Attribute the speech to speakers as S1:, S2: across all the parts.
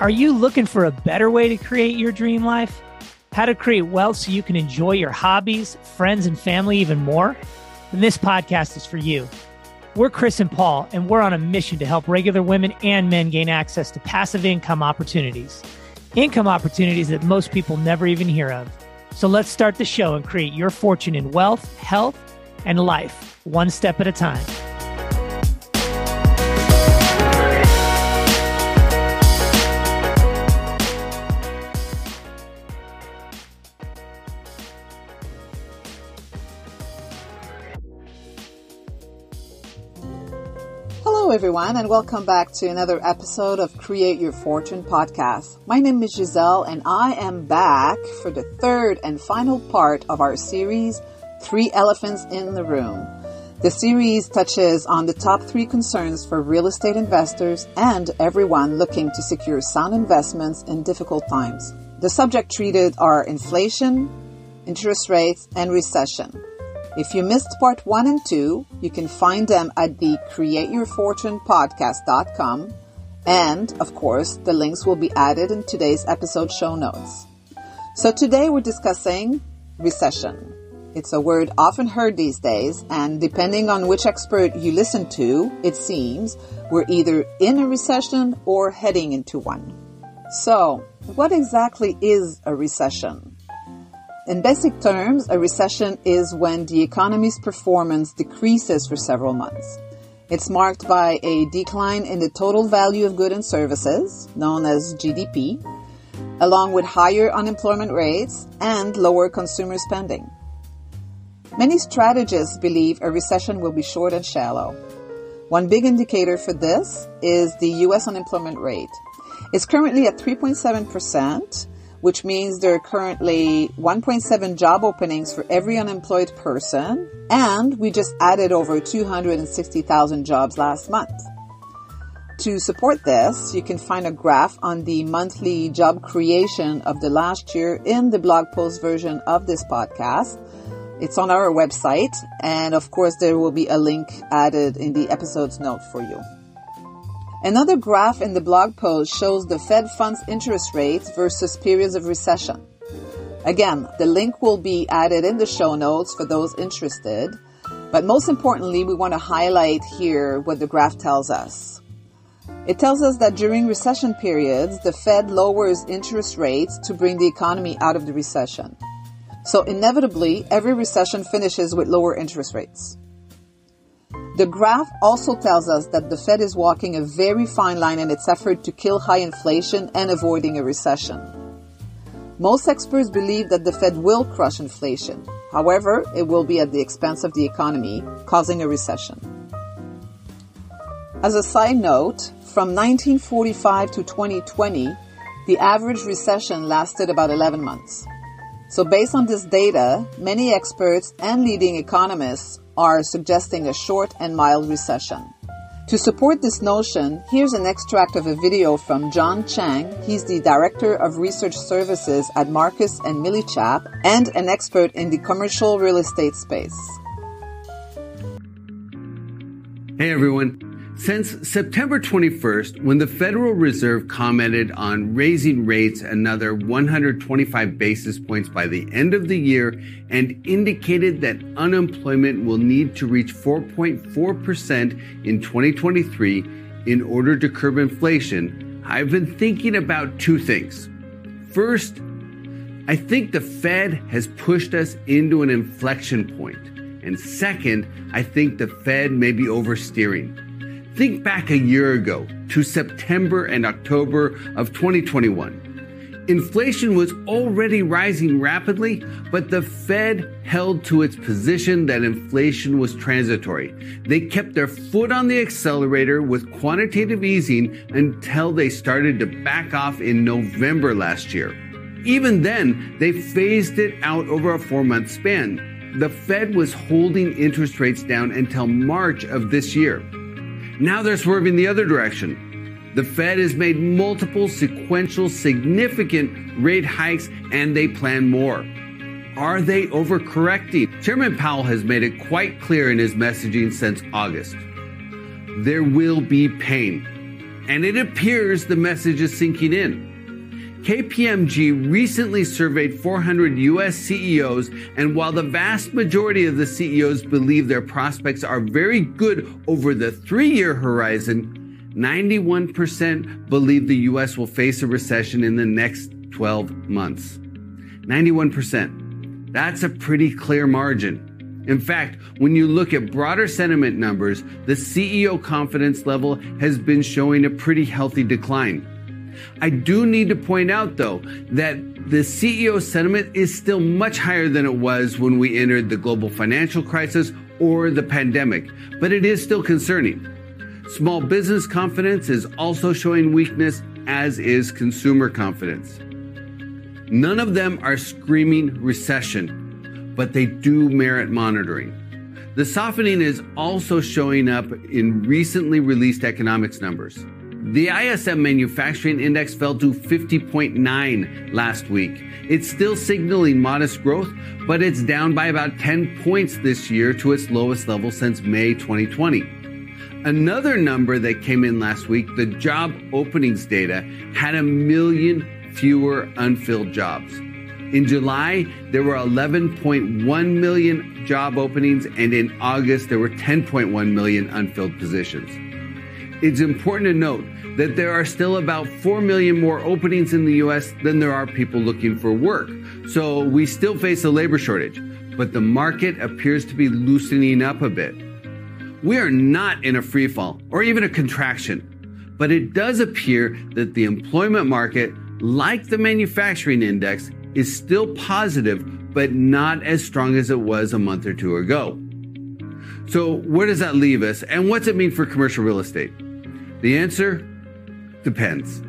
S1: Are you looking for a better way to create your dream life? How to create wealth so you can enjoy your hobbies, friends, and family even more? Then this podcast is for you. We're Chris and Paul, and we're on a mission to help regular women and men gain access to passive income opportunities. Income opportunities that most people never even hear of. So let's start the show and create your fortune in wealth, health, and life, one step at a time.
S2: Hello, everyone, and welcome back to another episode of Create Your Fortune podcast. My name is Giselle, and I am back for the third and final part of our series, Three Elephants in the Room. The series touches on the top three concerns for real estate investors and everyone looking to secure sound investments in difficult times. The subject treated are inflation, interest rates, and recession. If you missed part one and two, you can find them at the createyourfortunepodcast.com. And of course, the links will be added in today's episode show notes. So today we're discussing recession. It's a word often heard these days, and depending on which expert you listen to, it seems we're either in a recession or heading into one. So, what exactly is a recession? In basic terms, a recession is when the economy's performance decreases for several months. It's marked by a decline in the total value of goods and services, known as GDP, along with higher unemployment rates and lower consumer spending. Many strategists believe a recession will be short and shallow. One big indicator for this is the US unemployment rate. It's currently at 3.7%, which means there are currently 1.7 job openings for every unemployed person, and we just added over 260,000 jobs last month. To support this, you can find a graph on the monthly job creation of the last year in the blog post version of this podcast. It's on our website, and of course, there will be a link added in the episode's note for you. Another graph in the blog post shows the Fed funds interest rates versus periods of recession. Again, the link will be added in the show notes for those interested. But most importantly, we want to highlight here what the graph tells us. It tells us that during recession periods, the Fed lowers interest rates to bring the economy out of the recession. So inevitably, every recession finishes with lower interest rates. The graph also tells us that the Fed is walking a very fine line in its effort to kill high inflation and avoiding a recession. Most experts believe that the Fed will crush inflation. However, it will be at the expense of the economy, causing a recession. As a side note, from 1945 to 2020, the average recession lasted about 11 months. So based on this data, many experts and leading economists are suggesting a short and mild recession. To support this notion, here's an extract of a video from John Chang. He's the Director of Research Services at Marcus and Millichap and an expert in the commercial real estate space.
S3: Hey everyone. Since September 21st, when the Federal Reserve commented on raising rates another 125 basis points by the end of the year and indicated that unemployment will need to reach 4.4% in 2023 in order to curb inflation, I've been thinking about two things. First, I think the Fed has pushed us into an inflection point. And second, I think the Fed may be oversteering. Think back a year ago to September and October of 2021. Inflation was already rising rapidly, but the Fed held to its position that inflation was transitory. They kept their foot on the accelerator with quantitative easing until they started to back off in November last year. Even then, they phased it out over a four month span. The Fed was holding interest rates down until March of this year. Now they're swerving the other direction. The Fed has made multiple sequential significant rate hikes and they plan more. Are they overcorrecting? Chairman Powell has made it quite clear in his messaging since August. There will be pain. and it appears the message is sinking in. KPMG recently surveyed 400 US CEOs, and while the vast majority of the CEOs believe their prospects are very good over the three year horizon, 91% believe the US will face a recession in the next 12 months. 91%. That's a pretty clear margin. In fact, when you look at broader sentiment numbers, the CEO confidence level has been showing a pretty healthy decline. I do need to point out, though, that the CEO sentiment is still much higher than it was when we entered the global financial crisis or the pandemic, but it is still concerning. Small business confidence is also showing weakness, as is consumer confidence. None of them are screaming recession, but they do merit monitoring. The softening is also showing up in recently released economics numbers. The ISM Manufacturing Index fell to 50.9 last week. It's still signaling modest growth, but it's down by about 10 points this year to its lowest level since May 2020. Another number that came in last week, the job openings data, had a million fewer unfilled jobs. In July, there were 11.1 million job openings, and in August, there were 10.1 million unfilled positions. It's important to note that there are still about 4 million more openings in the US than there are people looking for work. So we still face a labor shortage, but the market appears to be loosening up a bit. We are not in a free fall or even a contraction, but it does appear that the employment market, like the manufacturing index, is still positive, but not as strong as it was a month or two ago. So, where does that leave us, and what's it mean for commercial real estate? The answer Depends.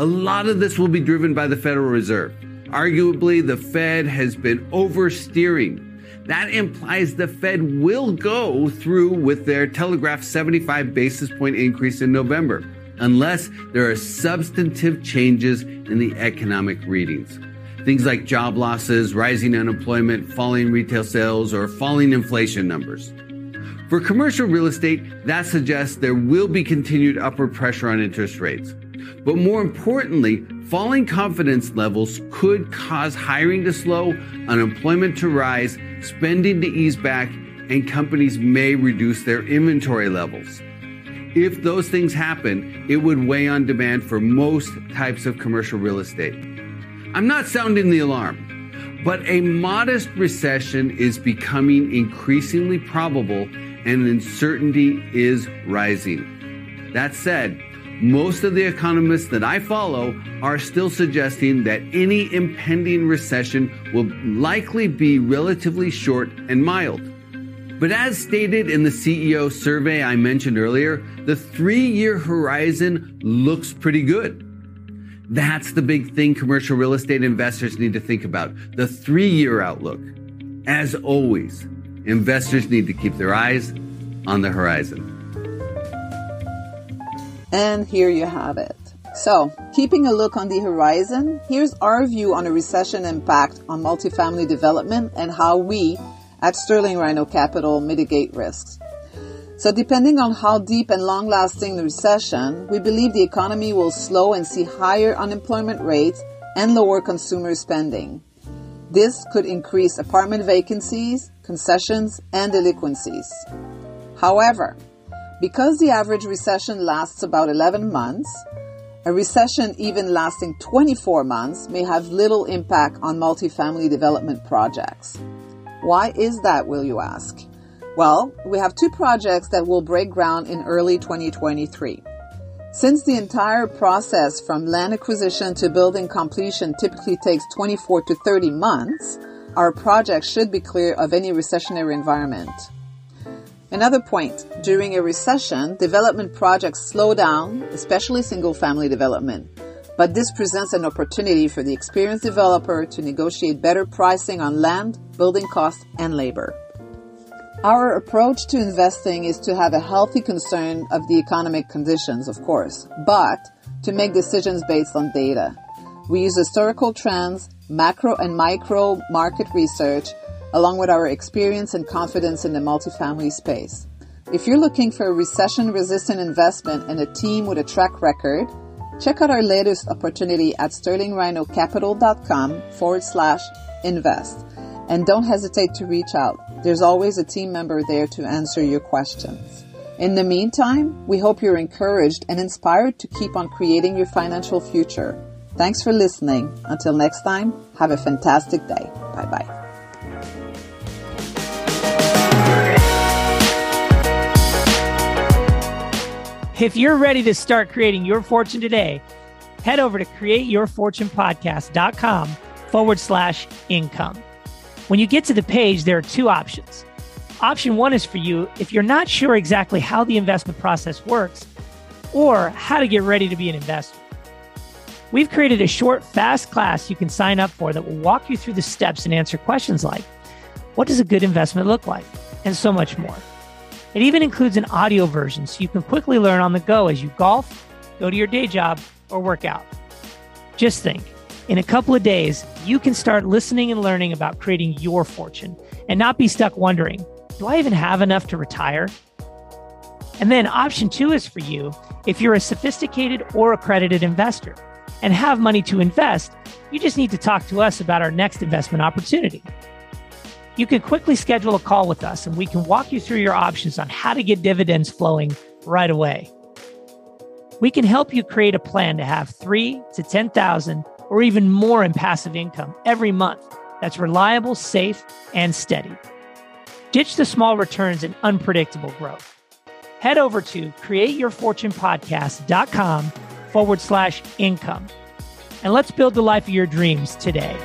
S3: A lot of this will be driven by the Federal Reserve. Arguably, the Fed has been oversteering. That implies the Fed will go through with their telegraphed 75 basis point increase in November, unless there are substantive changes in the economic readings. Things like job losses, rising unemployment, falling retail sales, or falling inflation numbers. For commercial real estate, that suggests there will be continued upward pressure on interest rates. But more importantly, falling confidence levels could cause hiring to slow, unemployment to rise, spending to ease back, and companies may reduce their inventory levels. If those things happen, it would weigh on demand for most types of commercial real estate. I'm not sounding the alarm, but a modest recession is becoming increasingly probable and uncertainty is rising. That said, most of the economists that I follow are still suggesting that any impending recession will likely be relatively short and mild. But as stated in the CEO survey I mentioned earlier, the three year horizon looks pretty good. That's the big thing commercial real estate investors need to think about the three year outlook. As always, investors need to keep their eyes on the horizon.
S2: And here you have it. So, keeping a look on the horizon, here's our view on a recession impact on multifamily development and how we at Sterling Rhino Capital mitigate risks. So, depending on how deep and long lasting the recession, we believe the economy will slow and see higher unemployment rates and lower consumer spending. This could increase apartment vacancies, concessions, and delinquencies. However, because the average recession lasts about 11 months, a recession even lasting 24 months may have little impact on multifamily development projects. Why is that, will you ask? Well, we have two projects that will break ground in early 2023. Since the entire process from land acquisition to building completion typically takes 24 to 30 months, our project should be clear of any recessionary environment. Another point, during a recession, development projects slow down, especially single family development. But this presents an opportunity for the experienced developer to negotiate better pricing on land, building costs, and labor. Our approach to investing is to have a healthy concern of the economic conditions, of course, but to make decisions based on data. We use historical trends, macro and micro market research, along with our experience and confidence in the multifamily space. If you're looking for a recession resistant investment and a team with a track record, check out our latest opportunity at sterlingrhinocapital.com forward slash invest. And don't hesitate to reach out. There's always a team member there to answer your questions. In the meantime, we hope you're encouraged and inspired to keep on creating your financial future. Thanks for listening. Until next time, have a fantastic day. Bye bye.
S1: If you're ready to start creating your fortune today, head over to createyourfortunepodcast.com forward slash income. When you get to the page, there are two options. Option one is for you if you're not sure exactly how the investment process works or how to get ready to be an investor. We've created a short, fast class you can sign up for that will walk you through the steps and answer questions like what does a good investment look like? And so much more. It even includes an audio version so you can quickly learn on the go as you golf, go to your day job, or work out. Just think in a couple of days, you can start listening and learning about creating your fortune and not be stuck wondering, do I even have enough to retire? And then option two is for you if you're a sophisticated or accredited investor and have money to invest, you just need to talk to us about our next investment opportunity. You can quickly schedule a call with us and we can walk you through your options on how to get dividends flowing right away. We can help you create a plan to have three to 10,000 or even more in passive income every month that's reliable, safe, and steady. Ditch the small returns and unpredictable growth. Head over to createyourfortunepodcast.com forward slash income and let's build the life of your dreams today.